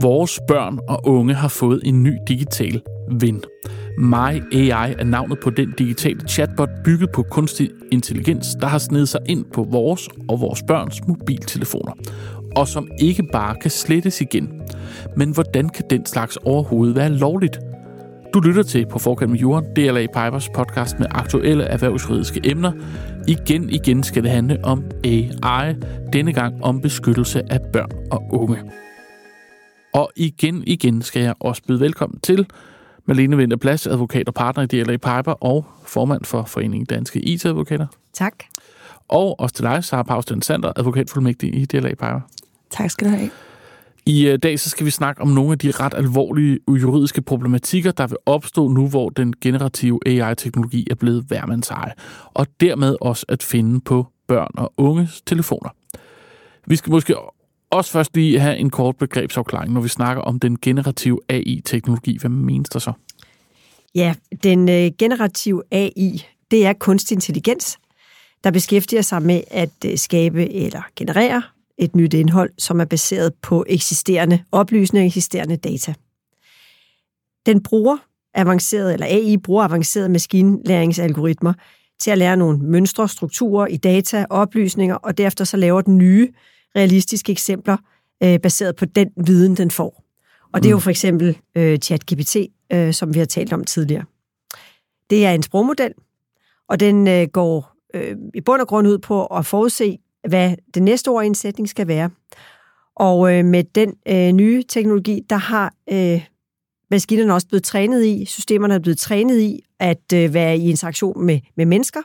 Vores børn og unge har fået en ny digital ven. My AI er navnet på den digitale chatbot bygget på kunstig intelligens, der har snedet sig ind på vores og vores børns mobiltelefoner, og som ikke bare kan slettes igen. Men hvordan kan den slags overhovedet være lovligt? Du lytter til På Forkant med Jorden, DLA Pipers podcast med aktuelle erhvervsjuridiske emner. Igen igen skal det handle om AI, denne gang om beskyttelse af børn og unge. Og igen igen skal jeg også byde velkommen til Malene Vinterplads, advokat og partner i DLA Piper og formand for Foreningen Danske IT-advokater. Tak. Og også til dig, Sara Pausten Sander, advokatfuldmægtig i DLA Piper. Tak skal du have. I øh, dag så skal vi snakke om nogle af de ret alvorlige juridiske problematikker, der vil opstå nu, hvor den generative AI-teknologi er blevet værmandseje, og dermed også at finde på børn og unges telefoner. Vi skal måske også først lige have en kort begrebsafklaring, når vi snakker om den generative AI-teknologi. Hvad menes der så? Ja, den øh, generative AI, det er kunstig intelligens, der beskæftiger sig med at øh, skabe eller generere et nyt indhold, som er baseret på eksisterende oplysninger, eksisterende data. Den bruger avanceret, eller AI bruger avancerede maskinlæringsalgoritmer til at lære nogle mønstre, strukturer i data, oplysninger, og derefter så laver den nye realistiske eksempler øh, baseret på den viden, den får. Og det er jo mm. for eksempel øh, ChatGPT, øh, som vi har talt om tidligere. Det er en sprogmodel, og den øh, går øh, i bund og grund ud på at forudse, hvad det næste ord i en sætning skal være. Og øh, med den øh, nye teknologi, der har øh, maskinerne også blevet trænet i, systemerne er blevet trænet i at øh, være i interaktion med, med mennesker,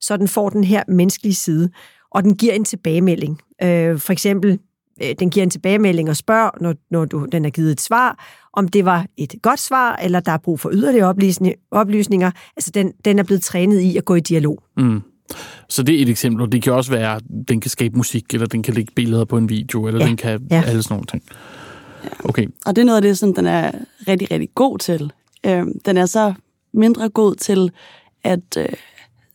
så den får den her menneskelige side, og den giver en tilbagemelding. Øh, for eksempel, øh, den giver en tilbagemelding og spørger, når, når du, den har givet et svar, om det var et godt svar, eller der er brug for yderligere oplysninger. Altså, den, den er blevet trænet i at gå i dialog. Mm. Så det er et eksempel. Det kan også være, at den kan skabe musik, eller den kan lægge billeder på en video, eller ja. den kan ja. alle sådan nogle ting. Okay. Og det er noget af det, som den er rigtig, rigtig god til. Øh, den er så mindre god til at øh,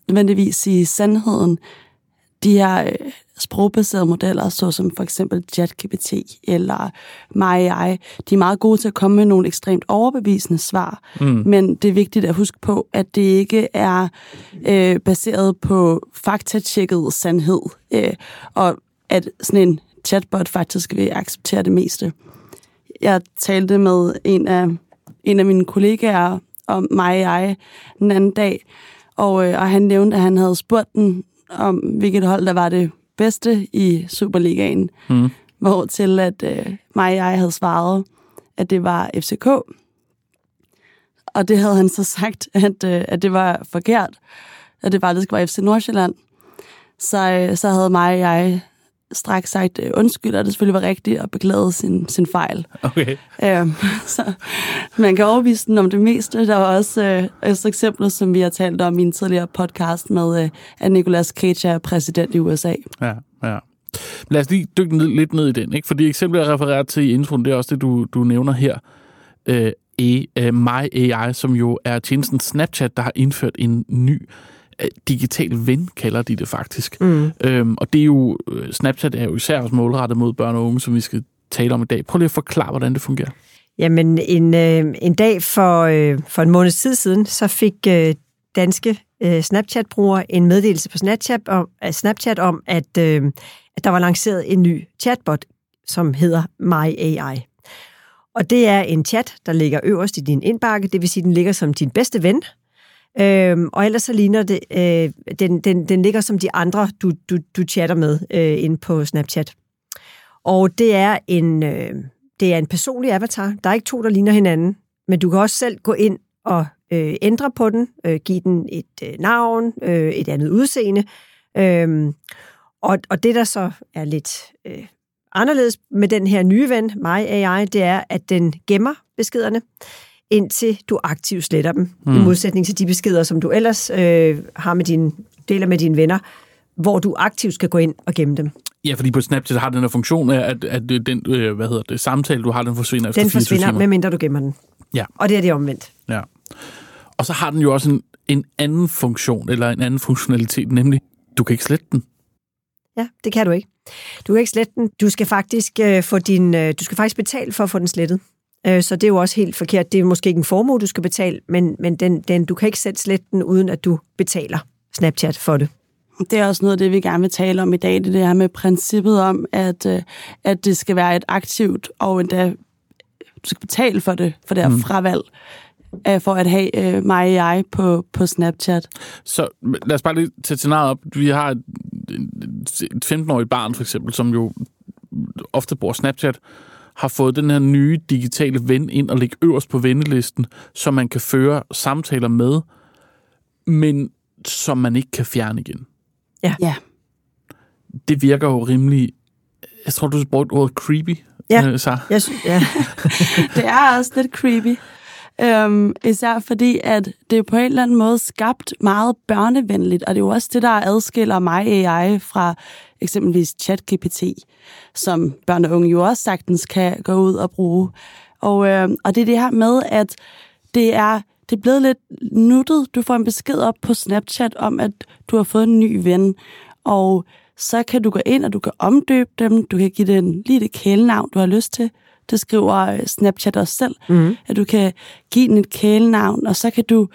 nødvendigvis sige sandheden. De her øh, sprogbaserede modeller, såsom for eksempel ChatGPT eller MyAI, de er meget gode til at komme med nogle ekstremt overbevisende svar, mm. men det er vigtigt at huske på, at det ikke er øh, baseret på faktatjekket sandhed, øh, og at sådan en chatbot faktisk vil acceptere det meste. Jeg talte med en af, en af mine kollegaer om MyAI den anden dag, og, øh, og han nævnte, at han havde spurgt den om, hvilket hold der var det bedste i Superligaen. Mm. Hvor til at øh, mig og jeg havde svaret, at det var FCK. Og det havde han så sagt, at, øh, at det var forkert. At det faktisk var FC Nordsjælland. Så, øh, så havde mig og jeg straks sagt øh, undskyld, og det selvfølgelig var rigtigt, og beklaget sin, sin fejl. Okay. Øhm, så man kan overbevise den om det meste. Der var også øh, et eksempel, som vi har talt om i en tidligere podcast med, øh, at Nicolas Cage er præsident i USA. Ja, ja. Lad os lige dykke ned, lidt ned i den, ikke? Fordi eksemplet, jeg refererer til i introen, det er også det, du, du nævner her. Øh, e, uh, My AI, som jo er tjenesten Snapchat, der har indført en ny digital ven, kalder de det faktisk. Mm. Øhm, og det er jo, øh, Snapchat er jo især også målrettet mod børn og unge, som vi skal tale om i dag. Prøv lige at forklare, hvordan det fungerer. Jamen, en, øh, en dag for, øh, for en måneds tid siden, så fik øh, danske øh, Snapchat-brugere en meddelelse på Snapchat om, Snapchat om at, øh, at der var lanceret en ny chatbot, som hedder MyAI. Og det er en chat, der ligger øverst i din indbakke, det vil sige, den ligger som din bedste ven, Øhm, og ellers så ligner det, øh, den, den, den ligger som de andre, du, du, du chatter med øh, inde på Snapchat. Og det er, en, øh, det er en personlig avatar. Der er ikke to, der ligner hinanden, men du kan også selv gå ind og øh, ændre på den, øh, give den et øh, navn, øh, et andet udseende. Øhm, og, og det, der så er lidt øh, anderledes med den her nye ven, MyAI, det er, at den gemmer beskederne indtil du aktivt sletter dem, mm. i modsætning til de beskeder, som du ellers øh, har med dine, deler med dine venner, hvor du aktivt skal gå ind og gemme dem. Ja, fordi på Snapchat har den her funktion af, at, at den øh, hvad hedder det, samtale, du har, den forsvinder efter Den forsvinder, medmindre du gemmer den. Ja. Og det er det omvendt. Ja. Og så har den jo også en, en anden funktion, eller en anden funktionalitet, nemlig, du kan ikke slette den. Ja, det kan du ikke. Du kan ikke slette den. Du skal faktisk, øh, få din, øh, du skal faktisk betale for at få den slettet. Øh, så det er jo også helt forkert. Det er måske ikke en formue, du skal betale, men, men den, den, du kan ikke sætte slette den, uden at du betaler Snapchat for det. Det er også noget af det, vi gerne vil tale om i dag, det her med princippet om, at, øh, at det skal være et aktivt, og endda du skal betale for det, for det her mm. fravalg øh, for at have øh, mig og jeg på, på Snapchat. Så lad os bare lige tage scenariet op. Vi har et, et 15-årigt barn, for eksempel, som jo ofte bruger Snapchat, har fået den her nye digitale ven ind og ligge øverst på vennelisten, som man kan føre samtaler med, men som man ikke kan fjerne igen. Ja. ja. Det virker jo rimelig... Jeg tror, du brugt ordet creepy, ja. øh, så. Jeg synes, ja. det er også lidt creepy. Øhm, især fordi, at det er på en eller anden måde skabt meget børnevenligt, og det er jo også det, der adskiller mig AI fra eksempelvis ChatGPT, som børn og unge jo også sagtens kan gå ud og bruge. Og, øh, og det er det her med, at det er, det er blevet lidt nuttet. Du får en besked op på Snapchat om, at du har fået en ny ven, og så kan du gå ind, og du kan omdøbe dem, du kan give den lige det kælenavn, du har lyst til. Det skriver øh, Snapchat også selv, mm. at du kan give den et kælenavn, og så kan du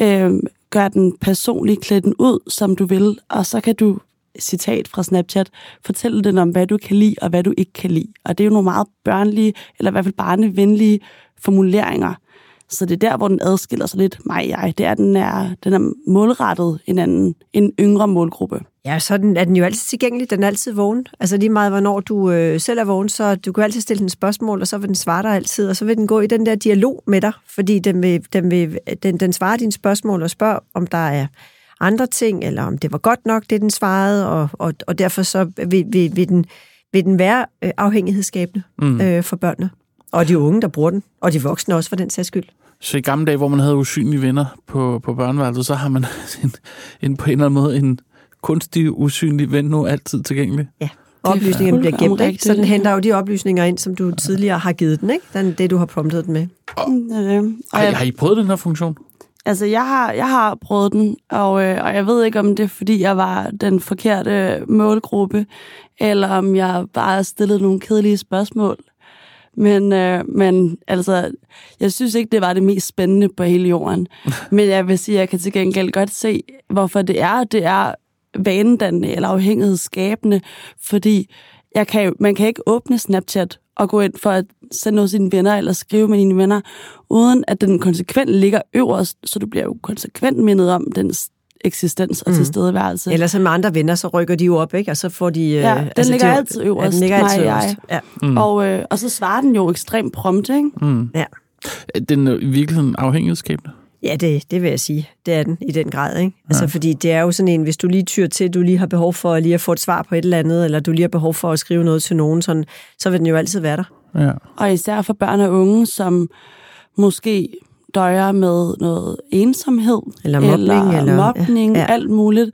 øh, gøre den personligt klæde den ud, som du vil, og så kan du citat fra Snapchat, fortælle den om, hvad du kan lide og hvad du ikke kan lide. Og det er jo nogle meget børnlige, eller i hvert fald barnevenlige formuleringer. Så det er der, hvor den adskiller sig lidt mig og jeg. Det er, at den er, den er målrettet en anden, en yngre målgruppe. Ja, så den, er den jo altid tilgængelig. Den er altid vågen. Altså lige meget, hvornår du øh, selv er vågen, så du kan altid stille den spørgsmål, og så vil den svare dig altid, og så vil den gå i den der dialog med dig, fordi den, vil, den, vil, den, den svarer dine spørgsmål og spørger, om der er andre ting, eller om det var godt nok, det den svarede, og, og, og derfor så vil, vil, vil, den, vil den være øh, afhængighedsskabende mm. øh, for børnene. Og de unge, der bruger den, og de voksne også for den sags skyld. Så i gamle dage, hvor man havde usynlige venner på, på børneværelset, så har man en, en, på en eller anden måde en kunstig usynlig ven nu altid tilgængelig. Ja, oplysningerne bliver gemt, ikke? så den henter jo de oplysninger ind, som du tidligere har givet den, ikke? Den, det, du har promptet den med. Og, øh, har, har I prøvet den her funktion? Altså, jeg har, jeg har prøvet den, og, øh, og jeg ved ikke, om det er, fordi jeg var den forkerte målgruppe, eller om jeg bare stillede nogle kedelige spørgsmål. Men, øh, men altså, jeg synes ikke, det var det mest spændende på hele jorden. men jeg vil sige, at jeg kan til gengæld godt se, hvorfor det er. Det er vanedannende eller afhængighedsskabende, fordi jeg kan, man kan ikke åbne Snapchat og gå ind for at sende noget til dine venner eller skrive med dine venner, uden at den konsekvent ligger øverst, så du bliver jo konsekvent mindet om dens eksistens og mm. tilstedeværelse. Eller som med andre venner, så rykker de jo op, ikke? Og så får de... Ja, øh, den altså, ligger til, altid øverst, ja, den ligger altid øverst. Ja. Mm. Og, øh, og så svarer den jo ekstremt prompt, ikke? Mm. Ja. Den er i virkeligheden afhængighedsskabende? Ja, det, det vil jeg sige. Det er den i den grad, ikke? Altså, ja. Fordi det er jo sådan en, hvis du lige tyr til, du lige har behov for at lige at få et svar på et eller andet, eller du lige har behov for at skrive noget til nogen, sådan, så vil den jo altid være der. Ja. Og især for børn og unge, som måske døjer med noget ensomhed, eller mobning, eller, eller mobning ja, ja. alt muligt,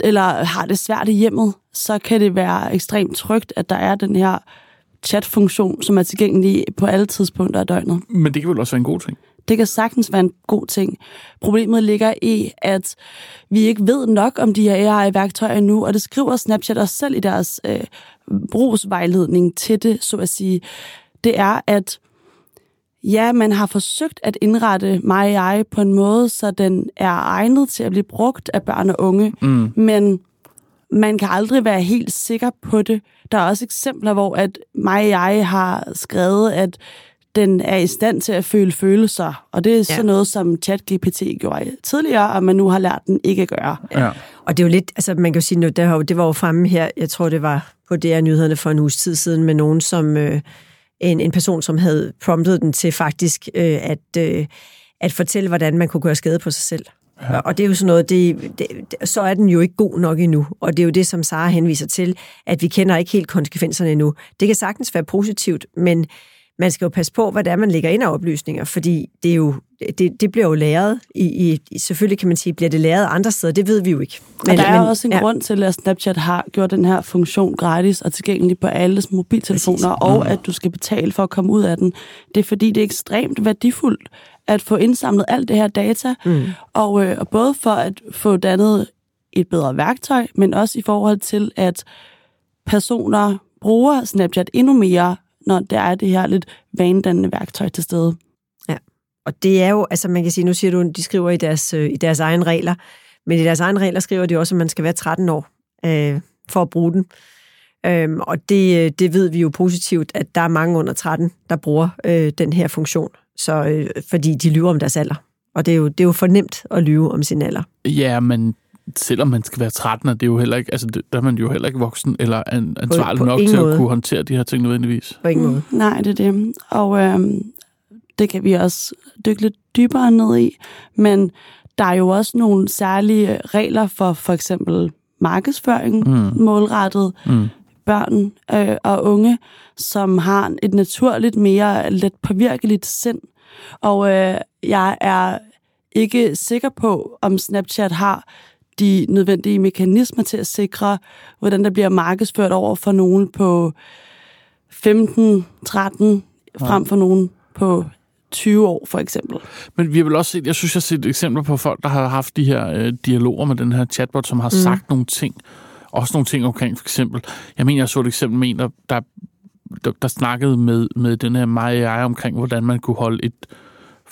eller har det svært i hjemmet, så kan det være ekstremt trygt, at der er den her chatfunktion, som er tilgængelig på alle tidspunkter af døgnet. Men det kan vel også være en god ting? Det kan sagtens være en god ting. Problemet ligger i, at vi ikke ved nok om de her AI-værktøjer nu, og det skriver Snapchat også selv i deres øh, brugsvejledning til det, så at sige. Det er, at ja, man har forsøgt at indrette mig AI på en måde, så den er egnet til at blive brugt af børn og unge, mm. men man kan aldrig være helt sikker på det. Der er også eksempler, hvor at mig jeg har skrevet, at den er i stand til at føle følelser, og det er ja. sådan noget, som ChatGPT gjorde tidligere, og man nu har lært den ikke at gøre. Ja. Og det er jo lidt, altså man kan jo sige, nu, det, det var jo fremme her, jeg tror det var på DR-nyhederne for en uges tid siden, med nogen, som øh, en, en person, som havde promptet den til faktisk øh, at, øh, at fortælle, hvordan man kunne gøre skade på sig selv. Ja. Og det er jo sådan noget, det, det, så er den jo ikke god nok endnu. Og det er jo det, som Sara henviser til, at vi kender ikke helt konsekvenserne endnu. Det kan sagtens være positivt, men man skal jo passe på, er, man lægger ind af oplysninger, fordi det, er jo, det, det bliver jo læret. I, i, selvfølgelig kan man sige, bliver det læret andre steder, det ved vi jo ikke. Men, og der er men, også en ja. grund til, at Snapchat har gjort den her funktion gratis og tilgængelig på alles mobiltelefoner, Præcis. og mm. at du skal betale for at komme ud af den. Det er fordi, det er ekstremt værdifuldt at få indsamlet alt det her data, mm. og, øh, og både for at få dannet et bedre værktøj, men også i forhold til, at personer bruger Snapchat endnu mere, når der er det her lidt vanedannende værktøj til stede. Ja, og det er jo, altså man kan sige, nu siger du, de skriver i deres, øh, i deres egen regler, men i deres egen regler skriver de også, at man skal være 13 år øh, for at bruge den. Øhm, og det, det ved vi jo positivt, at der er mange under 13, der bruger øh, den her funktion, så, øh, fordi de lyver om deres alder. Og det er, jo, det er jo for nemt at lyve om sin alder. Ja, men selvom man skal være 13, er det jo heller ikke, altså der er man jo heller ikke voksen eller ansvarlig på, på nok til måde. at kunne håndtere de her ting nødvendigvis. På ingen måde. Mm, nej, det er det. Og øhm, det kan vi også dykke lidt dybere ned i. Men der er jo også nogle særlige regler for for eksempel markedsføring mm. målrettet mm. børn øh, og unge, som har et naturligt mere let påvirkeligt sind. Og øh, jeg er ikke sikker på, om Snapchat har de nødvendige mekanismer til at sikre, hvordan der bliver markedsført over for nogen på 15, 13, ja. frem for nogen på 20 år, for eksempel. Men vi har vel også set, jeg synes, jeg har set eksempler på folk, der har haft de her øh, dialoger med den her chatbot, som har mm. sagt nogle ting. Også nogle ting omkring, for eksempel, jeg mener, jeg så et eksempel med en, der, der, der, snakkede med, med den her Maja omkring, hvordan man kunne holde et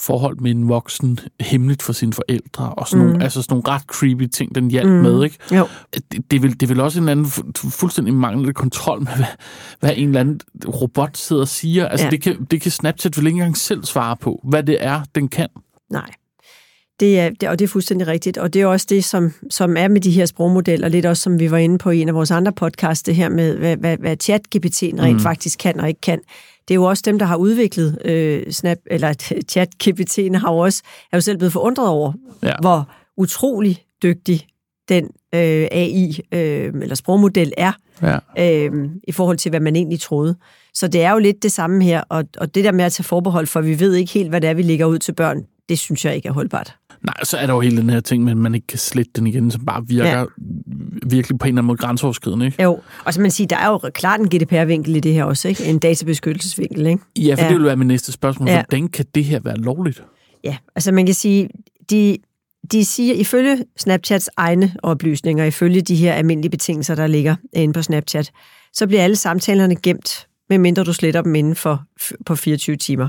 forhold med en voksen hemmeligt for sine forældre, og sådan, mm. nogle, altså sådan nogle ret creepy ting, den hjalp mm. med. Ikke? Jo. Det, det, er vel, det er vel også en anden fu- fuldstændig manglende kontrol med, hvad, hvad en eller anden robot sidder og siger. Altså, ja. det, kan, det kan Snapchat vel ikke engang selv svare på, hvad det er, den kan. Nej. Det er, det, og det er fuldstændig rigtigt. Og det er også det, som, som er med de her sprogmodeller, lidt også som vi var inde på i en af vores andre podcasts, det her med, hvad, hvad, hvad chat-GPT'en rent mm. faktisk kan og ikke kan det er jo også dem, der har udviklet øh, Snap, eller chat-GPT'en har jo også, er jo selv blevet forundret over, ja. hvor utrolig dygtig den øh, AI øh, eller sprogmodel er ja. øh, i forhold til, hvad man egentlig troede. Så det er jo lidt det samme her, og, og det der med at tage forbehold for, vi ved ikke helt, hvad det er, vi lægger ud til børn, det synes jeg ikke er holdbart. Nej, så er der jo hele den her ting med, at man ikke kan slette den igen, som bare virker ja. virkelig på en eller anden måde grænseoverskridende, ikke? Jo, og så man siger, der er jo klart en GDPR-vinkel i det her også, ikke? En databeskyttelsesvinkel, ikke? Ja, for ja. det vil være mit næste spørgsmål. Ja. Hvordan kan det her være lovligt? Ja, altså man kan sige, de, de siger, ifølge Snapchats egne oplysninger, ifølge de her almindelige betingelser, der ligger inde på Snapchat, så bliver alle samtalerne gemt, medmindre du sletter dem inden for på 24 timer.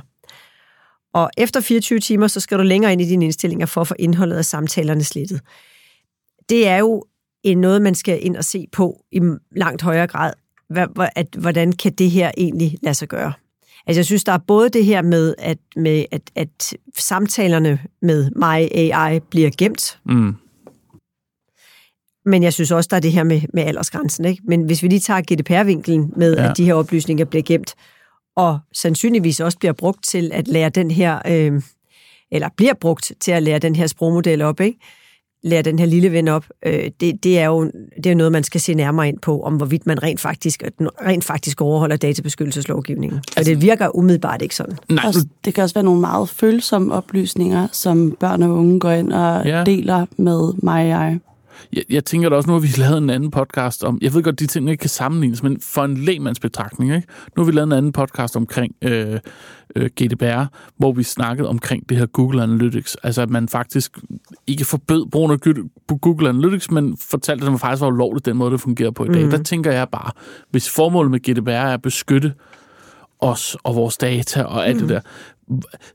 Og efter 24 timer, så skal du længere ind i dine indstillinger for at få indholdet af samtalerne slettet. Det er jo en noget, man skal ind og se på i langt højere grad. At, hvordan kan det her egentlig lade sig gøre? Altså jeg synes, der er både det her med, at, med, at, at samtalerne med mig AI bliver gemt, mm. men jeg synes også, der er det her med, med aldersgrænsen. Ikke? Men hvis vi lige tager GDPR-vinkelen med, ja. at de her oplysninger bliver gemt, og sandsynligvis også bliver brugt til at lære den her, øh, eller bliver brugt til at lære den her sprogmodel op, ikke? lære den her lille ven op, øh, det, det, er jo det er noget, man skal se nærmere ind på, om hvorvidt man rent faktisk, rent faktisk overholder databeskyttelseslovgivningen. Altså, og det virker umiddelbart ikke sådan. Nej. Også, det kan også være nogle meget følsomme oplysninger, som børn og unge går ind og ja. deler med mig og jeg. Jeg, jeg tænker da også, nu har vi lavet en anden podcast om, jeg ved godt, de ting ikke kan sammenlignes, men for en lægmands betragtning, ikke? nu har vi lavet en anden podcast omkring øh, øh, GDPR, hvor vi snakkede omkring det her Google Analytics, altså at man faktisk ikke forbød brugen af Google Analytics, men fortalte, at det faktisk var ulovligt den måde, det fungerer på i dag. Mm. Der tænker jeg bare, hvis formålet med GDPR er at beskytte os og vores data og alt mm. det der,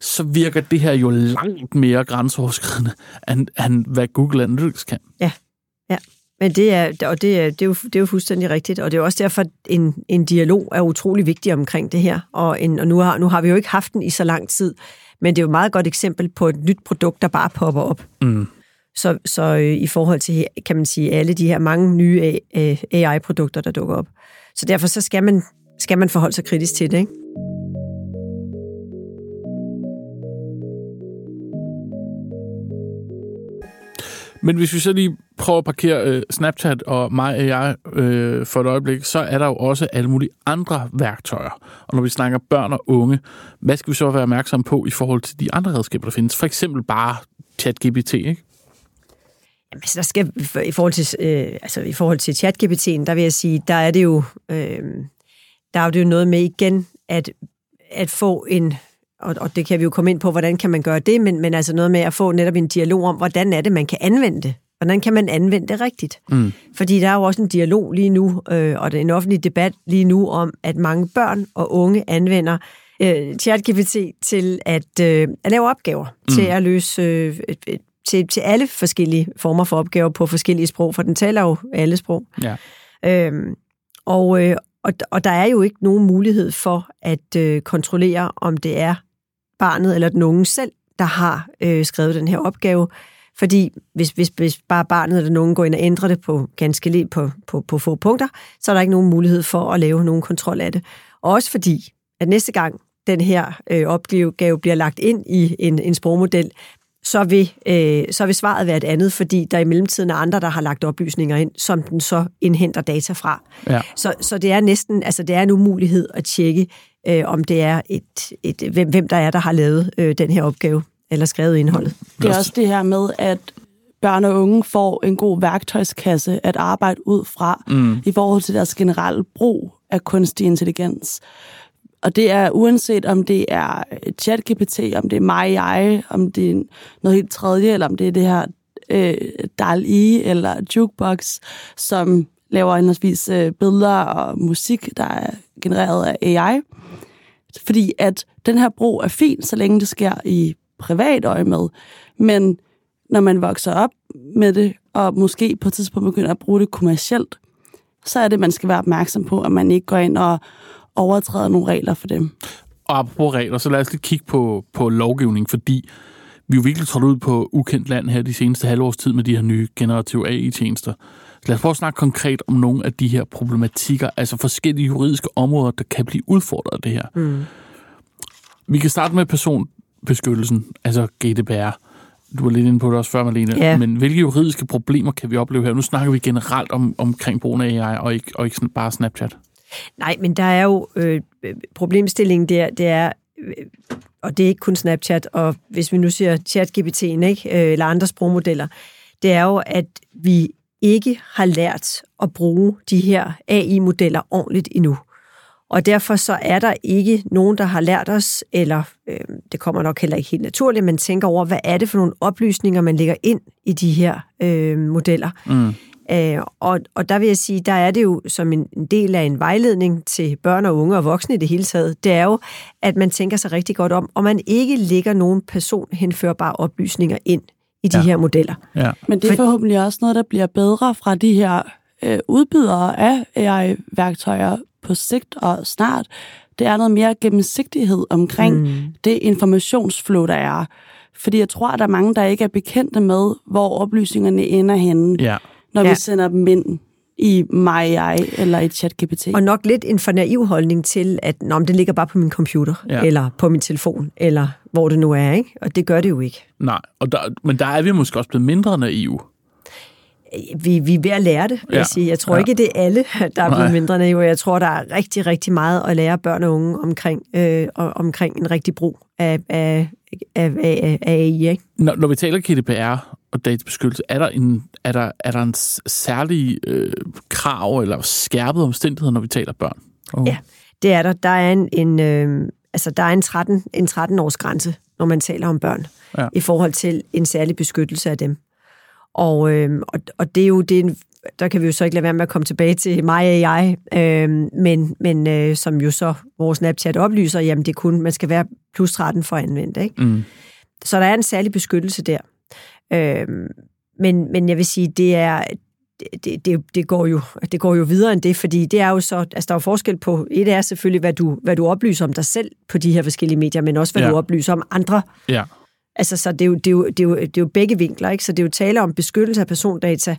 så virker det her jo langt mere grænseoverskridende, end, end hvad Google Analytics kan. Ja, Ja, men det er, og det er, det, er jo, det er jo fuldstændig rigtigt, og det er også derfor, at en, en dialog er utrolig vigtig omkring det her, og, en, og nu, har, nu har vi jo ikke haft den i så lang tid, men det er jo et meget godt eksempel på et nyt produkt, der bare popper op. Mm. Så, så øh, i forhold til, kan man sige, alle de her mange nye AI-produkter, der dukker op. Så derfor så skal man, skal man forholde sig kritisk til det, ikke? Men hvis vi så lige prøver at parkere øh, Snapchat og mig og jeg øh, for et øjeblik, så er der jo også alle mulige andre værktøjer. Og når vi snakker børn og unge, hvad skal vi så være opmærksom på i forhold til de andre redskaber, der findes? For eksempel bare ChatGPT, ikke? Jamen, altså, der skal, i forhold til, øh, altså, i forhold til ChatGPT'en, der vil jeg sige, der er det jo, øh, der er det jo noget med igen, at, at få en og, og det kan vi jo komme ind på, hvordan kan man gøre det, men, men altså noget med at få netop en dialog om, hvordan er det, man kan anvende det Hvordan kan man anvende det rigtigt? Mm. Fordi der er jo også en dialog lige nu, øh, og der er en offentlig debat lige nu om, at mange børn og unge anvender øh, ChatGPT til at, øh, at lave opgaver, mm. til at løse øh, til, til alle forskellige former for opgaver på forskellige sprog, for den taler jo alle sprog. Ja. Øhm, og, øh, og, og der er jo ikke nogen mulighed for at øh, kontrollere, om det er barnet eller den unge selv, der har øh, skrevet den her opgave. Fordi hvis, hvis, hvis bare barnet eller nogen går ind og ændrer det på ganske lidt på, på, på få punkter, så er der ikke nogen mulighed for at lave nogen kontrol af det. Og også fordi, at næste gang den her øh, opgave bliver lagt ind i en, en sprogmodel, så vil, øh, så vil svaret være et andet, fordi der i mellemtiden er andre, der har lagt oplysninger ind, som den så indhenter data fra. Ja. Så, så det er næsten, altså det er en umulighed at tjekke, øh, om det er et, et hvem, hvem der er, der har lavet øh, den her opgave, eller skrevet indholdet. Det er også det her med, at børn og unge får en god værktøjskasse at arbejde ud fra, mm. i forhold til deres generelle brug af kunstig intelligens. Og det er uanset om det er ChatGPT, om det er mig, jeg, om det er noget helt tredje, eller om det er det her øh, DAL-E eller Jukebox, som laver henholdsvis øh, billeder og musik, der er genereret af AI. Fordi at den her brug er fin, så længe det sker i privat øje med. Men når man vokser op med det, og måske på et tidspunkt begynder at bruge det kommercielt, så er det, man skal være opmærksom på, at man ikke går ind og overtræder nogle regler for dem. Og apropos regler, så lad os lige kigge på, på lovgivning, fordi vi er jo virkelig trådt ud på ukendt land her de seneste halvårs tid med de her nye generative AI-tjenester. Lad os prøve at snakke konkret om nogle af de her problematikker, altså forskellige juridiske områder, der kan blive udfordret af det her. Mm. Vi kan starte med personbeskyttelsen, altså GDPR. Du var lidt inde på det også før, Malene. Ja. Men hvilke juridiske problemer kan vi opleve her? Nu snakker vi generelt om, omkring brugen af AI, og ikke, og ikke sådan bare Snapchat. Nej, men der er jo øh, problemstillingen der, det er, øh, og det er ikke kun Snapchat, og hvis vi nu siger ChatGPT, ikke, øh, eller andre sprogmodeller, det er jo, at vi ikke har lært at bruge de her AI-modeller ordentligt endnu. Og derfor så er der ikke nogen, der har lært os, eller øh, det kommer nok heller ikke helt naturligt, man tænker over, hvad er det for nogle oplysninger, man lægger ind i de her øh, modeller. Mm. Øh, og, og der vil jeg sige, der er det jo som en, en del af en vejledning til børn og unge og voksne i det hele taget, det er jo, at man tænker sig rigtig godt om, og man ikke lægger nogen personhenførbare oplysninger ind i de ja. her modeller. Ja. Men det er forhåbentlig også noget, der bliver bedre fra de her øh, udbydere af AI-værktøjer på sigt og snart. Det er noget mere gennemsigtighed omkring mm. det informationsflow, der er. Fordi jeg tror, at der er mange, der ikke er bekendte med, hvor oplysningerne ender henne. Ja når ja. vi sender dem ind i MyAI eller i ChatGPT. Og nok lidt en for naiv holdning til, at Nå, det ligger bare på min computer, ja. eller på min telefon, eller hvor det nu er, ikke? Og det gør det jo ikke. Nej, og der, men der er vi måske også blevet mindre naive. Vi, vi er ved at lære det, vil ja. jeg sige. Jeg tror ja. ikke, det er alle, der er blevet Nej. mindre naive. Jeg tror, der er rigtig, rigtig meget at lære børn og unge omkring, øh, omkring en rigtig brug af, af, af, af, af AI. Ikke? Når, når vi taler GDPR og databeskyttelse, er der en, er der, er der en særlig øh, krav eller skærpet omstændighed, når vi taler børn? Oh. Ja, det er der. Der er en, en, øh, altså, der er en 13, en 13 års grænse, når man taler om børn, ja. i forhold til en særlig beskyttelse af dem. Og, øh, og, og det er jo det, der kan vi jo så ikke lade være med at komme tilbage til mig og jeg, øh, men, men øh, som jo så vores Snapchat oplyser, jamen det er kun, man skal være plus 13 for at anvende, ikke? Mm. Så der er en særlig beskyttelse der. Øh, men, men jeg vil sige, det er, det, det, det, går jo, det går jo videre end det, fordi det er jo så, altså der er jo forskel på, et er selvfølgelig, hvad du, hvad du oplyser om dig selv på de her forskellige medier, men også hvad ja. du oplyser om andre. Ja. Altså, så det er, jo, det, er jo, det, er jo, det er jo begge vinkler, ikke? Så det er jo tale om beskyttelse af persondata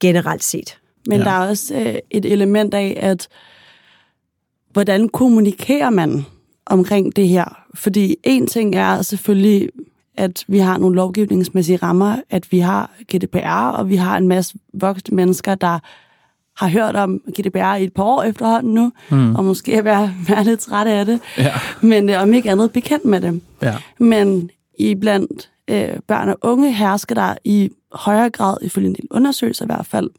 generelt set. Men ja. der er også øh, et element af, at hvordan kommunikerer man omkring det her? Fordi en ting er selvfølgelig, at vi har nogle lovgivningsmæssige rammer, at vi har GDPR, og vi har en masse voksne mennesker, der har hørt om GDPR i et par år efterhånden nu, mm. og måske er være, være lidt træt af det, ja. men øh, om ikke andet bekendt med det. Ja. Men i blandt øh, børn og unge hersker der i højere grad, ifølge en del undersøgelser i hvert fald,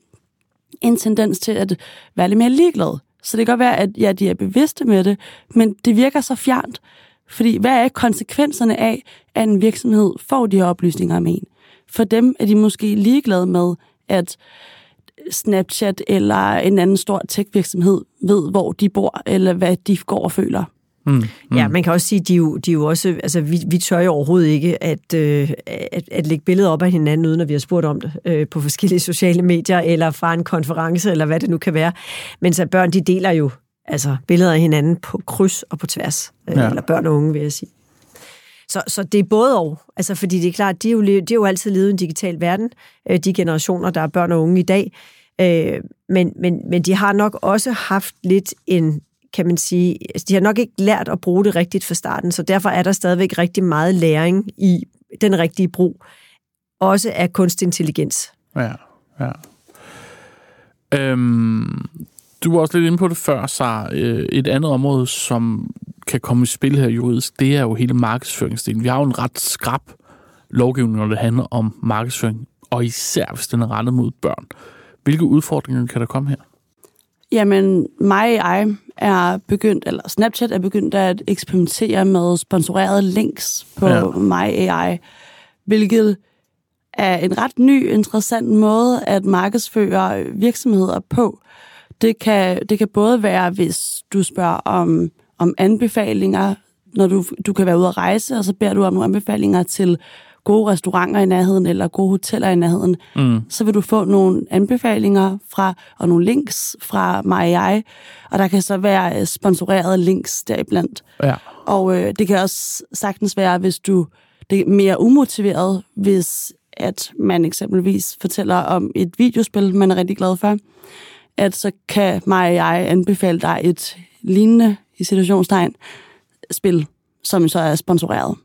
en tendens til at være lidt mere ligeglade. Så det kan godt være, at ja, de er bevidste med det, men det virker så fjernt. Fordi hvad er konsekvenserne af, at en virksomhed får de her oplysninger om en? for dem er de måske ligeglade med, at Snapchat eller en anden stor tech-virksomhed ved, hvor de bor, eller hvad de går og føler. Mm, mm. Ja, man kan også sige, at de jo, de jo også, altså vi, vi tør jo overhovedet ikke at, øh, at, at lægge billeder op af hinanden, uden at vi har spurgt om det øh, på forskellige sociale medier, eller fra en konference, eller hvad det nu kan være. Men så børn, de deler jo altså billeder af hinanden på kryds og på tværs. Øh, ja. Eller børn og unge, vil jeg sige. Så, så det er både og. Altså, fordi det er klart, de er jo, de er jo altid levet i en digital verden, øh, de generationer, der er børn og unge i dag. Øh, men, men, men de har nok også haft lidt en, kan man sige, altså, de har nok ikke lært at bruge det rigtigt fra starten, så derfor er der stadigvæk rigtig meget læring i den rigtige brug, også af kunstig intelligens. Ja, ja. Øhm, du var også lidt inde på det før, så øh, et andet område, som kan komme i spil her juridisk, det er jo hele markedsføringsdelen. Vi har jo en ret skrab lovgivning, når det handler om markedsføring, og især hvis den er rettet mod børn. Hvilke udfordringer kan der komme her? Jamen, mig og jeg er begyndt, eller Snapchat er begyndt at eksperimentere med sponsorerede links på ja. MyAI, hvilket er en ret ny, interessant måde at markedsføre virksomheder på. Det kan, det kan både være, hvis du spørger om, om anbefalinger, når du, du kan være ude at rejse, og så beder du om nogle anbefalinger til gode restauranter i nærheden eller gode hoteller i nærheden, mm. så vil du få nogle anbefalinger fra og nogle links fra mig og jeg, og der kan så være øh, sponsorerede links deriblandt. Ja. Og øh, det kan også sagtens være, hvis du det er mere umotiveret, hvis at man eksempelvis fortæller om et videospil, man er rigtig glad for, at så kan mig og jeg anbefale dig et lignende, i situationstegn, spil, som så er sponsoreret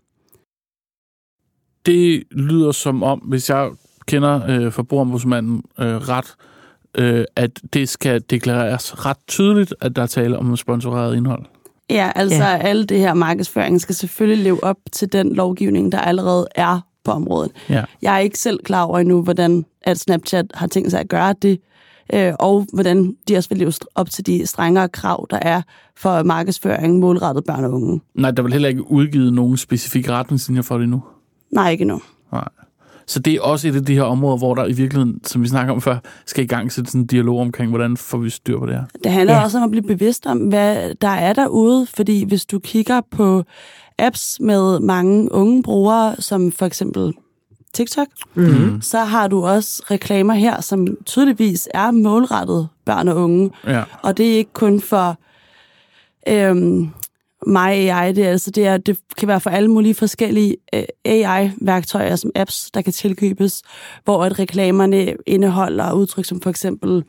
det lyder som om, hvis jeg kender øh, forbrugerombudsmanden øh, ret, øh, at det skal deklareres ret tydeligt, at der er tale om sponsoreret indhold. Ja, altså ja. alle det her markedsføring skal selvfølgelig leve op til den lovgivning, der allerede er på området. Ja. Jeg er ikke selv klar over endnu, hvordan at Snapchat har tænkt sig at gøre det, øh, og hvordan de også vil leve op til de strengere krav, der er for markedsføring målrettet børn og unge. Nej, der vil heller ikke udgivet nogen specifikke retningslinjer for det endnu. Nej, ikke endnu. Nej. Så det er også et af de her områder, hvor der i virkeligheden, som vi snakker om før, skal i gang sætte sådan en dialog omkring, hvordan får vi styr på det her. Det handler ja. også om at blive bevidst om, hvad der er derude, fordi hvis du kigger på apps med mange unge brugere, som for eksempel TikTok, mm-hmm. så har du også reklamer her, som tydeligvis er målrettet børn og unge. Ja. Og det er ikke kun for øhm, mig AI, det, er, altså, det, er, det kan være for alle mulige forskellige øh, AI-værktøjer som apps, der kan tilkøbes, hvor at reklamerne indeholder udtryk som for eksempel,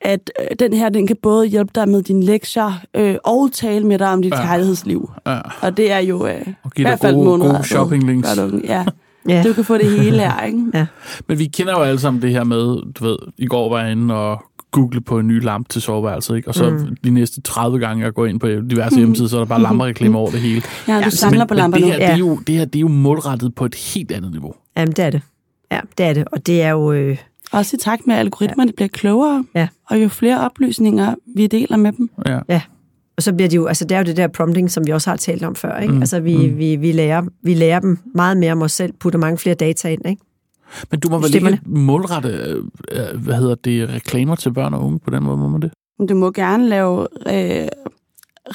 at øh, den her, den kan både hjælpe dig med dine lektier øh, og tale med dig om dit ja. kærlighedsliv. Ja. Og det er jo øh, i hvert fald gode, gode shopping links. Ja. ja. Du kan få det hele her, ikke? Ja. Men vi kender jo alle sammen det her med, du ved, i går var jeg inde og google på en ny lampe til soveværelset, ikke? og så mm. de næste 30 gange, jeg går ind på diverse mm. hjemmesider, så er der bare lampereklamer over det hele. Ja, du ja, samler men, på lamper men det her, det, er jo, det her det er jo målrettet på et helt andet niveau. Jamen, det er det. Ja, det er det. Og det er jo... Øh... Også i takt med, at algoritmerne ja. bliver klogere, ja. og jo flere oplysninger vi deler med dem. Ja. ja. Og så bliver det jo, altså det er jo det der prompting, som vi også har talt om før, ikke? Mm. Altså vi, mm. vi, vi, lærer, vi lærer dem meget mere om os selv, putter mange flere data ind, ikke? Men du må vel ikke målrette, øh, hvad hedder det, reklamer til børn og unge på den måde, må man det? Du må gerne lave øh,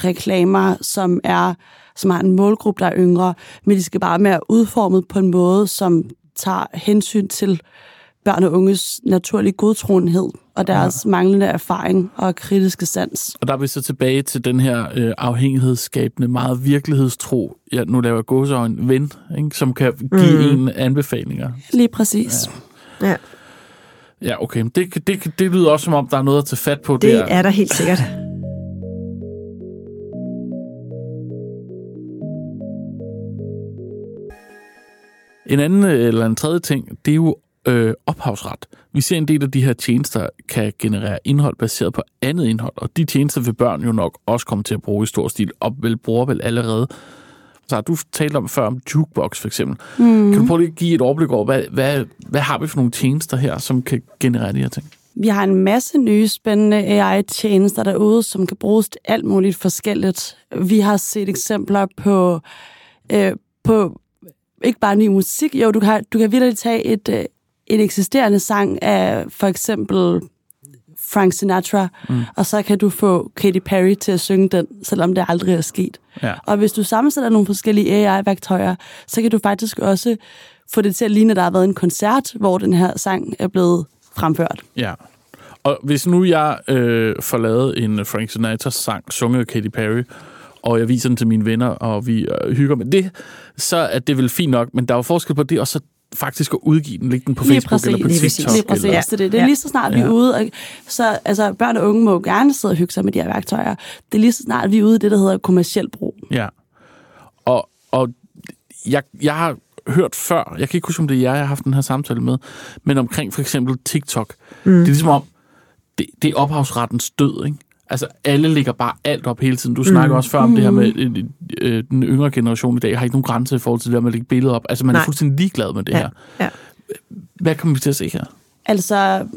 reklamer, som er som har en målgruppe, der er yngre, men de skal bare være udformet på en måde, som tager hensyn til børn og unges naturlige godtroenhed og deres ja. manglende erfaring og kritiske sans. Og der er vi så tilbage til den her øh, afhængighedsskabende, meget virkelighedstro, ja, nu laver jeg gåse en ven, ikke, som kan give mm. en anbefalinger. Lige præcis. Ja. ja. Ja, okay. Det, det, det lyder også, som om der er noget at tage fat på det der. Det er der helt sikkert. En anden eller en tredje ting, det er jo øh, ophavsret. Vi ser en del af de her tjenester kan generere indhold baseret på andet indhold, og de tjenester vil børn jo nok også komme til at bruge i stor stil, og vel bruger vel allerede. Så har du talt om før om Jukebox for eksempel. Mm. Kan du prøve at give et overblik over, hvad, hvad, hvad har vi for nogle tjenester her, som kan generere de her ting? Vi har en masse nye spændende AI-tjenester derude, som kan bruges til alt muligt forskelligt. Vi har set eksempler på, øh, på ikke bare ny musik. Jo, du kan, du kan virkelig tage et, øh, en eksisterende sang af for eksempel Frank Sinatra, mm. og så kan du få Katy Perry til at synge den, selvom det aldrig er sket. Ja. Og hvis du sammensætter nogle forskellige AI-værktøjer, så kan du faktisk også få det til at ligne, at der har været en koncert, hvor den her sang er blevet fremført. Ja. Og hvis nu jeg øh, får lavet en Frank Sinatra-sang, sunget af Katy Perry, og jeg viser den til mine venner, og vi øh, hygger med det, så er det vel fint nok, men der er jo forskel på det, og så faktisk at udgive den, lægge den på lige Facebook præcis, eller på TikTok. Lige præcis, eller... det, det. det er ja. lige så snart, vi er ude, og, så altså, børn og unge må gerne sidde og hygge sig med de her værktøjer. Det er lige så snart, vi er ude i det, der hedder kommersiel brug. Ja, og, og jeg, jeg har hørt før, jeg kan ikke huske, om det er jer, jeg har haft den her samtale med, men omkring for eksempel TikTok. Mm. Det er ligesom om, det, det er ophavsrettens død, ikke? Altså, alle lægger bare alt op hele tiden. Du snakker mm. også før om mm. det her med øh, øh, den yngre generation i dag, har ikke nogen grænse i forhold til det der med at lægge billeder op. Altså, man Nej. er fuldstændig ligeglad med det ja. her. Ja. Hvad kommer vi til at se her? Altså,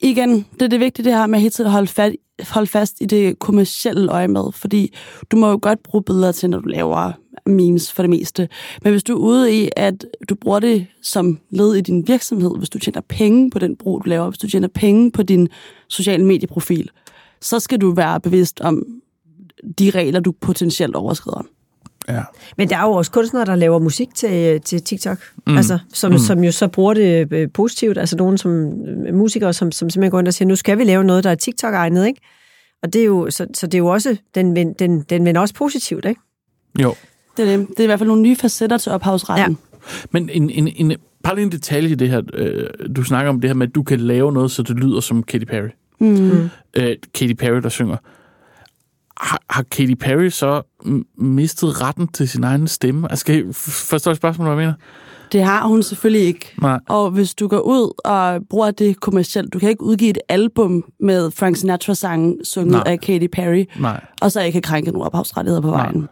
igen, det er det vigtige det her med hele tiden at holde, fat, holde fast i det kommercielle øje med, fordi du må jo godt bruge billeder til, når du laver memes for det meste. Men hvis du er ude i, at du bruger det som led i din virksomhed, hvis du tjener penge på den brug, du laver, hvis du tjener penge på din sociale medieprofil, så skal du være bevidst om de regler, du potentielt overskrider. Ja. Men der er jo også kunstnere, der laver musik til, til TikTok, mm. altså, som, mm. som jo så bruger det øh, positivt. Altså nogen som øh, musikere, som, som simpelthen går ind og siger, nu skal vi lave noget, der er TikTok-egnet, ikke? Og det er jo, så, så det er jo også, den, den, den vender også positivt, ikke? Jo. Det er, det. det er i hvert fald nogle nye facetter til ophavsretten. Ja. Men en, en, en, bare en detalje i det her, øh, du snakker om det her med, at du kan lave noget, så det lyder som Katy Perry. Mm. Øh, Katy Perry, der synger. Har, har Katy Perry så mistet retten til sin egen stemme? Altså, skal I forstå spørgsmålet, hvad jeg mener? Det har hun selvfølgelig ikke. Nej. Og hvis du går ud og bruger det kommercielt, du kan ikke udgive et album med Frank Sinatra-sangen sunget Nej. af Katy Perry, Nej. og så ikke krænke nogle ophavsrettigheder på vejen. Nej.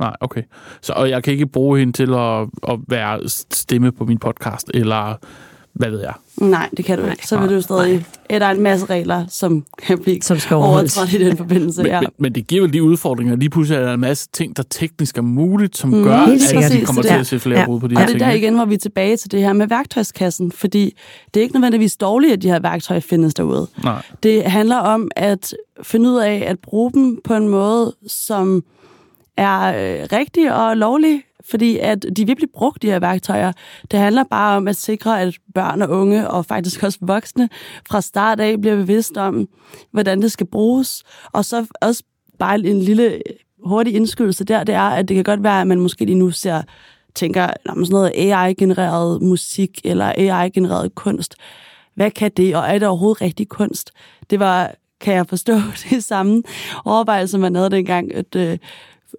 Nej, okay. Så, og jeg kan ikke bruge hende til at, at være stemme på min podcast, eller hvad ved jeg? Nej, det kan du ikke. Så vil du stadig... Er der en masse regler, som kan blive som skal overtrådt i den forbindelse. men, ja. men, men det giver vel de udfordringer. Lige pludselig er der en masse ting, der teknisk er muligt, som mm, gør, at de kommer til at se flere ja. brud på de og her ting. Og det der igen, hvor vi er tilbage til det her med værktøjskassen, fordi det er ikke nødvendigvis dårligt, at de her værktøjer findes derude. Nej. Det handler om at finde ud af at bruge dem på en måde, som er øh, rigtig og lovlig, fordi at de vil blive brugt, de her værktøjer. Det handler bare om at sikre, at børn og unge, og faktisk også voksne, fra start af bliver bevidst om, hvordan det skal bruges. Og så også bare en lille hurtig indskydelse der, det er, at det kan godt være, at man måske lige nu ser tænker, sådan noget AI-genereret musik eller AI-genereret kunst. Hvad kan det, og er det overhovedet rigtig kunst? Det var, kan jeg forstå, det samme overvejelse, man havde dengang, at øh,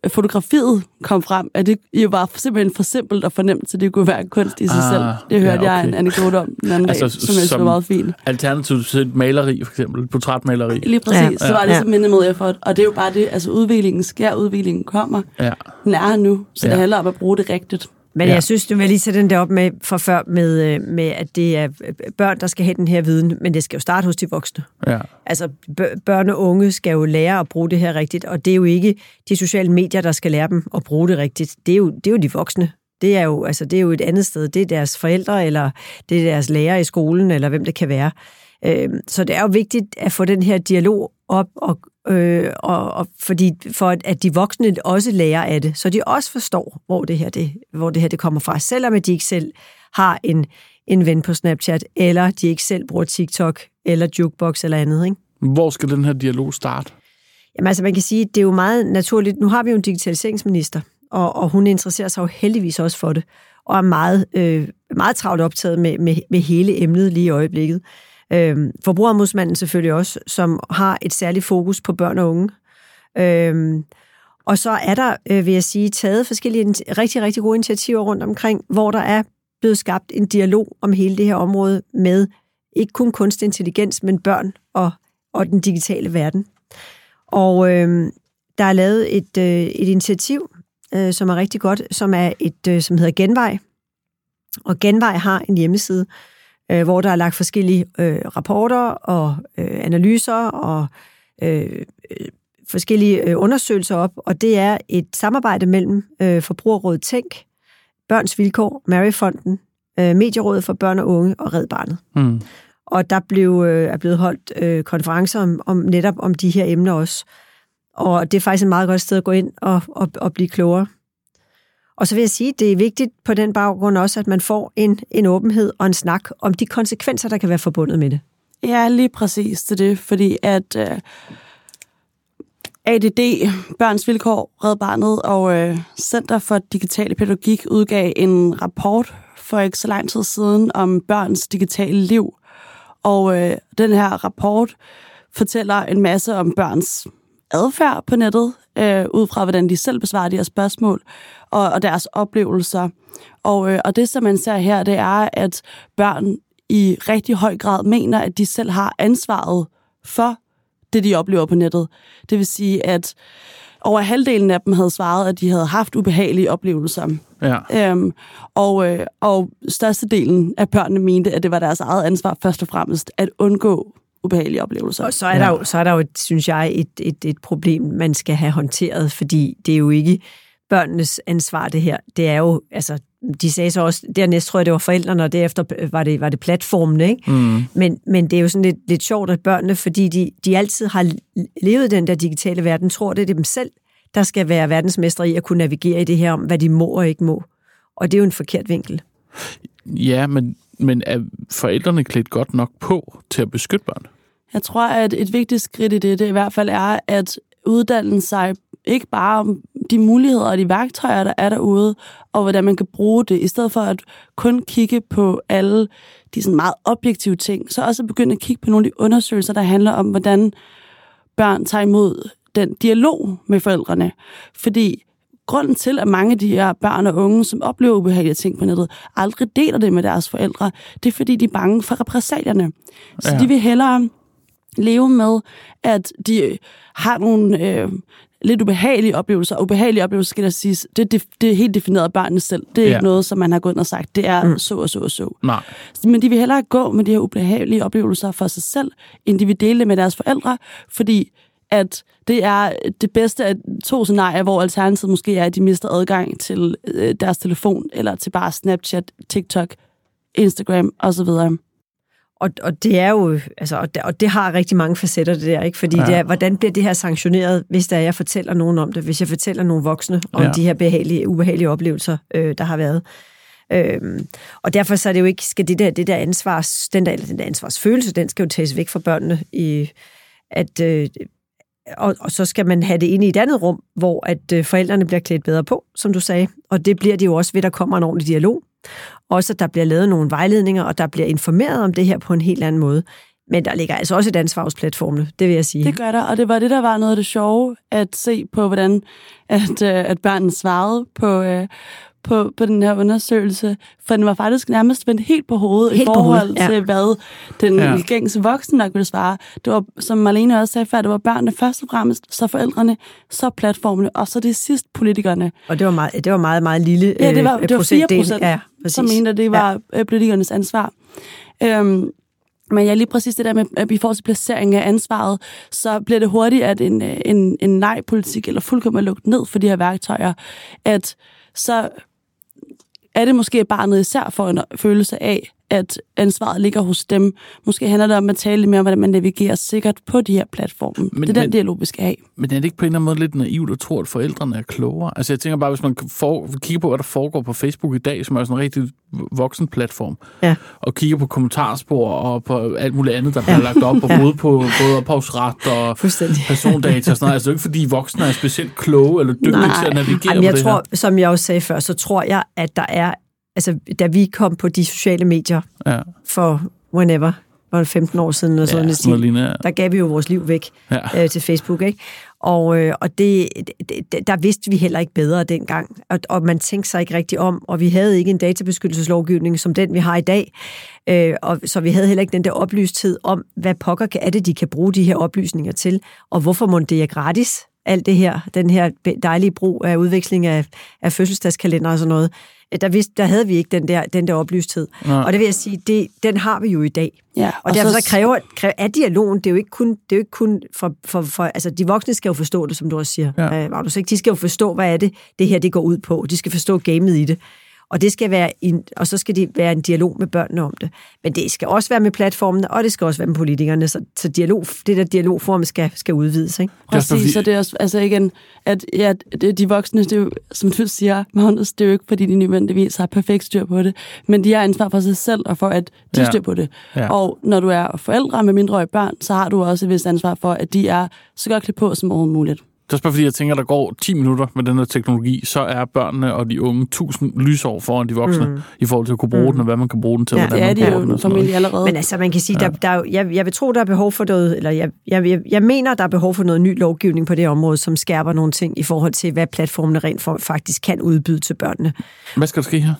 fotografiet kom frem, at det jo var simpelthen for simpelt og fornemt, så det kunne være kunst i sig ah, selv. Det hørte ja, okay. jeg en anekdote om den anden altså, dag, som jeg synes var meget fint. Alternativ til et maleri, for eksempel, et portrætmaleri. Lige præcis, ja, så var det ja. så minimal effort, og det er jo bare det, altså udviklingen sker, udviklingen kommer. Ja. Den er her nu, så ja. det handler om at bruge det rigtigt. Men ja. jeg synes, du vil lige sætte den der op med, for før, med, øh, med, at det er børn, der skal have den her viden, men det skal jo starte hos de voksne. Ja. Altså, børn og unge skal jo lære at bruge det her rigtigt, og det er jo ikke de sociale medier, der skal lære dem at bruge det rigtigt. Det er jo, det er jo de voksne. Det er, jo, altså, det er jo et andet sted. Det er deres forældre, eller det er deres lærer i skolen, eller hvem det kan være. Øhm, så det er jo vigtigt at få den her dialog op, og, øh, og, og fordi, for at de voksne også lærer af det, så de også forstår, hvor det her, det, hvor det, her det kommer fra, selvom de ikke selv har en, en ven på Snapchat, eller de ikke selv bruger TikTok, eller Jukebox eller andet. Ikke? Hvor skal den her dialog starte? Jamen altså, man kan sige, det er jo meget naturligt. Nu har vi jo en digitaliseringsminister, og, og hun interesserer sig jo heldigvis også for det, og er meget, øh, meget travlt optaget med, med, med hele emnet lige i øjeblikket. Øh, forbrugerombudsmanden selvfølgelig også, som har et særligt fokus på børn og unge. Øh, og så er der, øh, vil jeg sige, taget forskellige rigtig, rigtig gode initiativer rundt omkring, hvor der er blevet skabt en dialog om hele det her område med ikke kun kunstig intelligens, men børn og, og den digitale verden. Og øh, der er lavet et, øh, et initiativ, øh, som er rigtig godt, som er et, øh, som hedder Genvej. Og Genvej har en hjemmeside, øh, hvor der er lagt forskellige øh, rapporter og øh, analyser og øh, forskellige øh, undersøgelser op, og det er et samarbejde mellem øh, Forbrugerrådet Tænk, Børns Vilkår, Maryfonden, øh, Medierådet for Børn og Unge og Red Barnet. Mm. Og der blev, øh, er blevet holdt øh, konferencer om, om netop om de her emner også. Og det er faktisk et meget godt sted at gå ind og, og, og blive klogere. Og så vil jeg sige, at det er vigtigt på den baggrund også, at man får en, en åbenhed og en snak om de konsekvenser, der kan være forbundet med det. Ja, lige præcis til det, fordi at øh, ADD, Børns Vilkår, Red Barnet og øh, Center for Digital Pædagogik udgav en rapport for ikke så lang tid siden om børns digitale liv. Og øh, den her rapport fortæller en masse om børns adfærd på nettet, øh, ud fra hvordan de selv besvarer de her spørgsmål, og, og deres oplevelser. Og, øh, og det, som man ser her, det er, at børn i rigtig høj grad mener, at de selv har ansvaret for det, de oplever på nettet. Det vil sige, at over halvdelen af dem havde svaret, at de havde haft ubehagelige oplevelser. Ja. Øhm, og, øh, og størstedelen af børnene mente, at det var deres eget ansvar først og fremmest at undgå ubehagelige oplevelser. Og så er der jo, så er der jo synes jeg, et, et, et problem, man skal have håndteret, fordi det er jo ikke børnenes ansvar, det her. Det er jo, altså, de sagde så også, dernæst tror jeg, det var forældrene, og derefter var det, var det platformen, ikke? Mm. Men, men det er jo sådan lidt, lidt sjovt, at børnene, fordi de, de altid har levet den der digitale verden, tror det er dem selv, der skal være verdensmestre i at kunne navigere i det her om, hvad de må og ikke må. Og det er jo en forkert vinkel. Ja, men, men er forældrene klædt godt nok på til at beskytte børn? Jeg tror, at et vigtigt skridt i det, det i hvert fald er at uddanne sig ikke bare om de muligheder og de værktøjer, der er derude, og hvordan man kan bruge det, i stedet for at kun kigge på alle de sådan meget objektive ting, så også begynde at kigge på nogle af de undersøgelser, der handler om, hvordan børn tager imod den dialog med forældrene. Fordi grunden til, at mange af de her børn og unge, som oplever ubehagelige ting på nettet, aldrig deler det med deres forældre, det er fordi, de er bange for repræsalierne. Så ja. de vil hellere leve med, at de har nogle øh, lidt ubehagelige oplevelser. Og ubehagelige oplevelser, skal der siges, det, det, det er helt defineret af børnene selv. Det er ja. ikke noget, som man har gået ind og sagt, det er mm. så og så og så. Nej. Men de vil hellere gå med de her ubehagelige oplevelser for sig selv, end de vil dele det med deres forældre, fordi at det er det bedste af to scenarier, hvor alternativet måske er, at de mister adgang til øh, deres telefon, eller til bare Snapchat, TikTok, Instagram osv. Og, og det er jo, altså, og det, og det har rigtig mange facetter, det der, ikke? Fordi ja. det er, hvordan bliver det her sanktioneret, hvis der er, jeg fortæller nogen om det, hvis jeg fortæller nogle voksne om ja. de her behagelige, ubehagelige oplevelser, øh, der har været. Øhm, og derfor så er det jo ikke, skal det der, det der ansvars, den der, den der ansvarsfølelse, den skal jo tages væk fra børnene i, at, øh, og, og så skal man have det ind i et andet rum, hvor at øh, forældrene bliver klædt bedre på, som du sagde. Og det bliver de jo også ved, at der kommer en ordentlig dialog. Også at der bliver lavet nogle vejledninger, og der bliver informeret om det her på en helt anden måde. Men der ligger altså også et ansvar hos platformene, det vil jeg sige. Det gør der, og det var det, der var noget af det sjove, at se på, hvordan at, øh, at børnene svarede på, øh, på, på den her undersøgelse, for den var faktisk nærmest vendt helt på hovedet helt i forhold hovedet, ja. til, hvad den ja. gængse voksne nok ville svare. Det var, som Marlene også sagde før, det var børnene først og fremmest, så forældrene, så platformene, og så det sidst politikerne. Og det var meget, det var meget, meget lille Ja, det var, det var 4 procent, ja, som mente, at det var ja. Øh, politikernes ansvar. Øhm, men ja, lige præcis det der med, at i forhold til placering af ansvaret, så bliver det hurtigt, at en, øh, en, en nej-politik eller fuldkommen lukket ned for de her værktøjer, at så er det måske barnet især for en følelse af, at ansvaret ligger hos dem. Måske handler det om at tale lidt mere om, hvordan man navigerer sikkert på de her platforme. Men, det er den men, dialog, vi skal have. Men er det ikke på en eller anden måde lidt naivt at tro, at forældrene er klogere? Altså jeg tænker bare, hvis man for, kigger på, hvad der foregår på Facebook i dag, som er sådan en rigtig voksen platform, ja. og kigger på kommentarspor og på alt muligt andet, der bliver ja. lagt op, og ja. både på både ophavsret og persondata og sådan noget. Altså det er ikke, fordi voksne er specielt kloge eller dygtige Nej. til at navigere Jamen, jeg på det tror, her. Som jeg også sagde før, så tror jeg, at der er altså, da vi kom på de sociale medier ja. for whenever, var det 15 år siden, eller sådan, ja, sådan noget, ja. der gav vi jo vores liv væk ja. øh, til Facebook, ikke? Og, øh, og det, det, der vidste vi heller ikke bedre dengang, og, og man tænkte sig ikke rigtig om, og vi havde ikke en databeskyttelseslovgivning som den, vi har i dag, øh, og så vi havde heller ikke den der oplysthed om, hvad pokker er det, de kan bruge de her oplysninger til, og hvorfor må det er gratis, alt det her, den her dejlige brug af udveksling af, af fødselsdagskalender og sådan noget der, vidste, der havde vi ikke den der, den der oplysthed. Ja. Og det vil jeg sige, det, den har vi jo i dag. Ja, og, og derfor så, så kræver, kræver at dialogen, det er jo ikke kun, det er jo ikke kun for, for, for, altså de voksne skal jo forstå det, som du også siger, ja. uh, Magnus, ikke? De skal jo forstå, hvad er det, det her det går ud på. De skal forstå gamet i det. Og, det skal være en, og så skal det være en dialog med børnene om det. Men det skal også være med platformene, og det skal også være med politikerne. Så, så dialog, det der dialogform skal, skal udvides. Ikke? Præcis, så det er også, altså igen, at ja, det, de voksne, det er jo, som du siger, Magnus, det er jo ikke, fordi de nødvendigvis har perfekt styr på det, men de har ansvar for sig selv og for, at de ja. styr på det. Ja. Og når du er forældre med mindreårige børn, så har du også et vist ansvar for, at de er så godt klædt på som overhovedet muligt. Det er bare fordi, jeg tænker, at der går 10 minutter med den her teknologi, så er børnene og de unge tusind lysår foran de voksne mm. i forhold til at kunne bruge mm. den, og hvad man kan bruge den til. Ja, hvordan det er man de jo familie allerede. Men altså, man kan sige, ja. der, der, jeg, jeg vil tro, der er behov for noget, eller jeg, jeg, jeg, jeg mener, der er behov for noget ny lovgivning på det område, som skærper nogle ting i forhold til, hvad platformene rent for, faktisk kan udbyde til børnene. Hvad skal der ske her?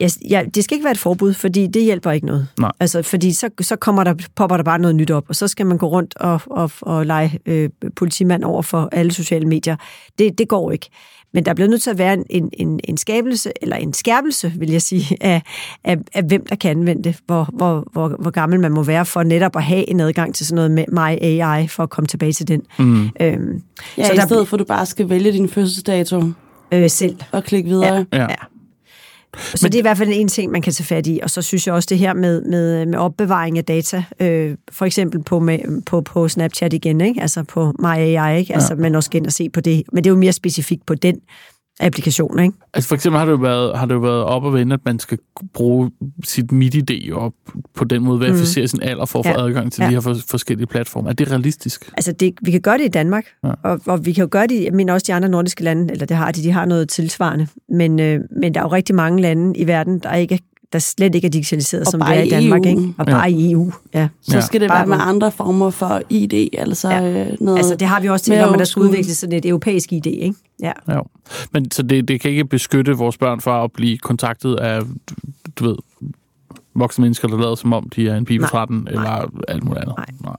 Ja, ja, det skal ikke være et forbud, fordi det hjælper ikke noget. Nej. Altså, fordi så, så kommer der, popper der bare noget nyt op, og så skal man gå rundt og, og, og lege øh, politimand over for alle sociale medier. Det, det går ikke. Men der bliver nødt til at være en, en, en, en skabelse, eller en skærpelse, vil jeg sige, af, af, af hvem der kan anvende det, hvor, hvor, hvor, hvor gammel man må være for netop at have en adgang til sådan noget med My AI, for at komme tilbage til den. Mm. Øhm, ja, så i der, stedet for at du bare skal vælge din fødselsdato. Øh, selv. Og klikke videre. Ja. ja. ja. Så Men, det er i hvert fald en ting, man kan tage fat i. Og så synes jeg også det her med, med, med opbevaring af data, øh, for eksempel på, med, på, på Snapchat igen, ikke? altså på MyAI, ikke? Altså, ja. man også skal og se på det. Men det er jo mere specifikt på den applikation, ikke? Altså for eksempel har det jo været, har det jo været op og vende, at man skal bruge sit MIDI-ID og på den måde verificere mm. sin alder for at ja. få adgang til ja. de her forskellige platforme. Er det realistisk? Altså det, vi kan gøre det i Danmark, ja. og, og vi kan jo gøre det, jeg mener også de andre nordiske lande, eller det har de, de har noget tilsvarende, men, øh, men der er jo rigtig mange lande i verden, der ikke der slet ikke er digitaliseret, og som det er i Danmark, EU. ikke? Og bare ja. i EU, ja. Så skal det bare være med andre former for ID, altså ja. Øh, noget Altså det har vi også til, når der skal udvikles sådan et europæisk ID, ikke? Ja. ja. Men så det, det kan ikke beskytte vores børn fra at blive kontaktet af, du ved, voksne mennesker, der lader som om, de er en pige 13, eller Nej. alt muligt andet? Nej. Nej.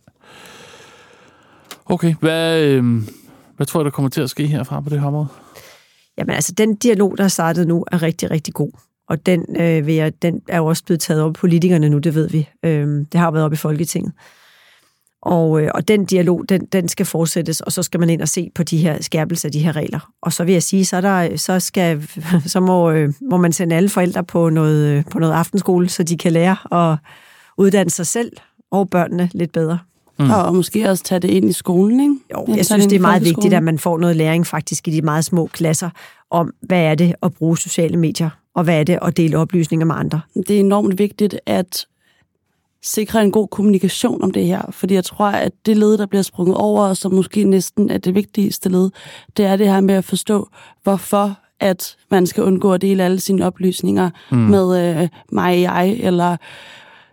Okay, hvad, øh, hvad tror jeg, der kommer til at ske herfra på det her område? Jamen altså, den dialog, der er startet nu, er rigtig, rigtig god. Og den, øh, vil jeg, den er jo også blevet taget op af politikerne nu, det ved vi. Øh, det har været op i Folketinget. Og, øh, og den dialog, den, den skal fortsættes, og så skal man ind og se på de her skærpelser af de her regler. Og så vil jeg sige, så, der, så, skal, så må, øh, må man sende alle forældre på noget, øh, på noget aftenskole, så de kan lære at uddanne sig selv og børnene lidt bedre. Mm. Og måske også tage det ind i skolen, ikke? Jo, jeg, jeg synes, det er meget vigtigt, at man får noget læring faktisk i de meget små klasser om, hvad er det at bruge sociale medier, og hvad er det at dele oplysninger med andre. Det er enormt vigtigt at sikre en god kommunikation om det her, fordi jeg tror, at det led, der bliver sprunget over, og som måske næsten er det vigtigste led, det er det her med at forstå, hvorfor at man skal undgå at dele alle sine oplysninger mm. med øh, mig, jeg, eller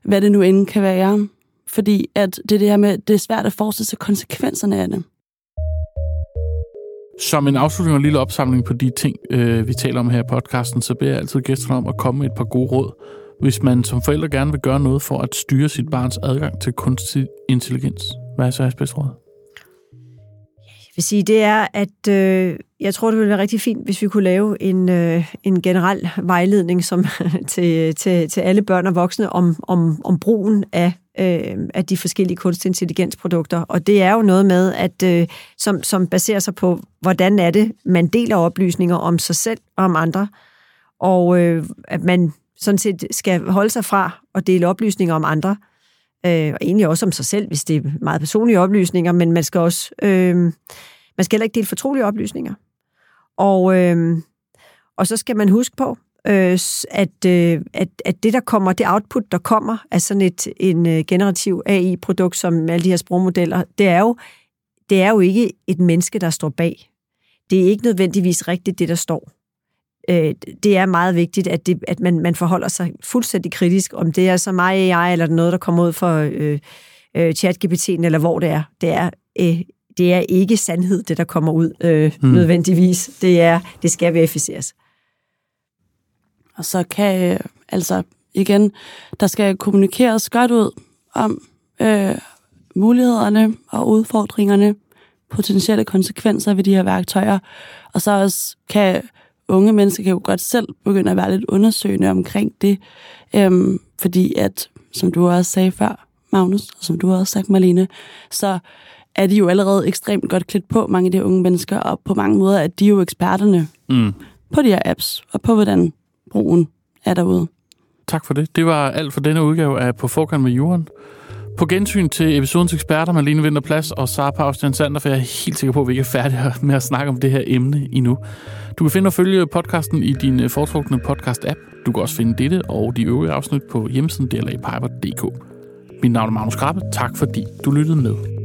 hvad det nu end kan være. Fordi at det er det her med, det er svært at forestille sig konsekvenserne af det. Som en afslutning og en lille opsamling på de ting, øh, vi taler om her i podcasten, så beder jeg altid gæsterne om at komme med et par gode råd, hvis man som forældre gerne vil gøre noget for at styre sit barns adgang til kunstig intelligens. Hvad er så jeres bedste råd? Jeg vil sige, det er, at øh, jeg tror, det ville være rigtig fint, hvis vi kunne lave en, øh, en generel vejledning som, til, til, til alle børn og voksne om, om, om brugen af øh, af de forskellige kunstig intelligensprodukter. Og det er jo noget med, at øh, som, som baserer sig på, hvordan er det, man deler oplysninger om sig selv og om andre, og øh, at man sådan set skal holde sig fra at dele oplysninger om andre, øh, og egentlig også om sig selv, hvis det er meget personlige oplysninger, men man skal også øh, man skal heller ikke dele fortrolige oplysninger. Og, øh, og så skal man huske på, øh, at, øh, at, at det, der kommer, det output, der kommer af sådan et en øh, generativ AI-produkt, som alle de her sprogmodeller, det er jo det er jo ikke et menneske, der står bag. Det er ikke nødvendigvis rigtigt, det der står. Øh, det er meget vigtigt, at, det, at man, man forholder sig fuldstændig kritisk, om det er så meget AI, eller noget, der kommer ud for øh, øh, chat-GPT'en, eller hvor det er. Det er, øh, det er ikke sandhed, det der kommer ud øh, hmm. nødvendigvis. Det, er, det skal verificeres. Og så kan, øh, altså igen, der skal kommunikeres godt ud om øh, mulighederne og udfordringerne, potentielle konsekvenser ved de her værktøjer. Og så også kan unge mennesker kan jo godt selv begynde at være lidt undersøgende omkring det, øhm, fordi at, som du også sagde før, Magnus, og som du har også sagt, Marlene, så er de jo allerede ekstremt godt klædt på, mange af de unge mennesker, og på mange måder er de jo eksperterne mm. på de her apps, og på hvordan brugen er derude. Tak for det. Det var alt for denne udgave af På forkant med Jorden. På gensyn til episodens eksperter, Malene Vinterplads og Sara Paustian Sander, for jeg er helt sikker på, at vi ikke er færdige med at snakke om det her emne endnu. Du kan finde og følge podcasten i din øh, foretrukne podcast-app. Du kan også finde dette og de øvrige afsnit på hjemmesiden dlapiper.dk. Mit navn er Magnus Krabbe. Tak fordi du lyttede med.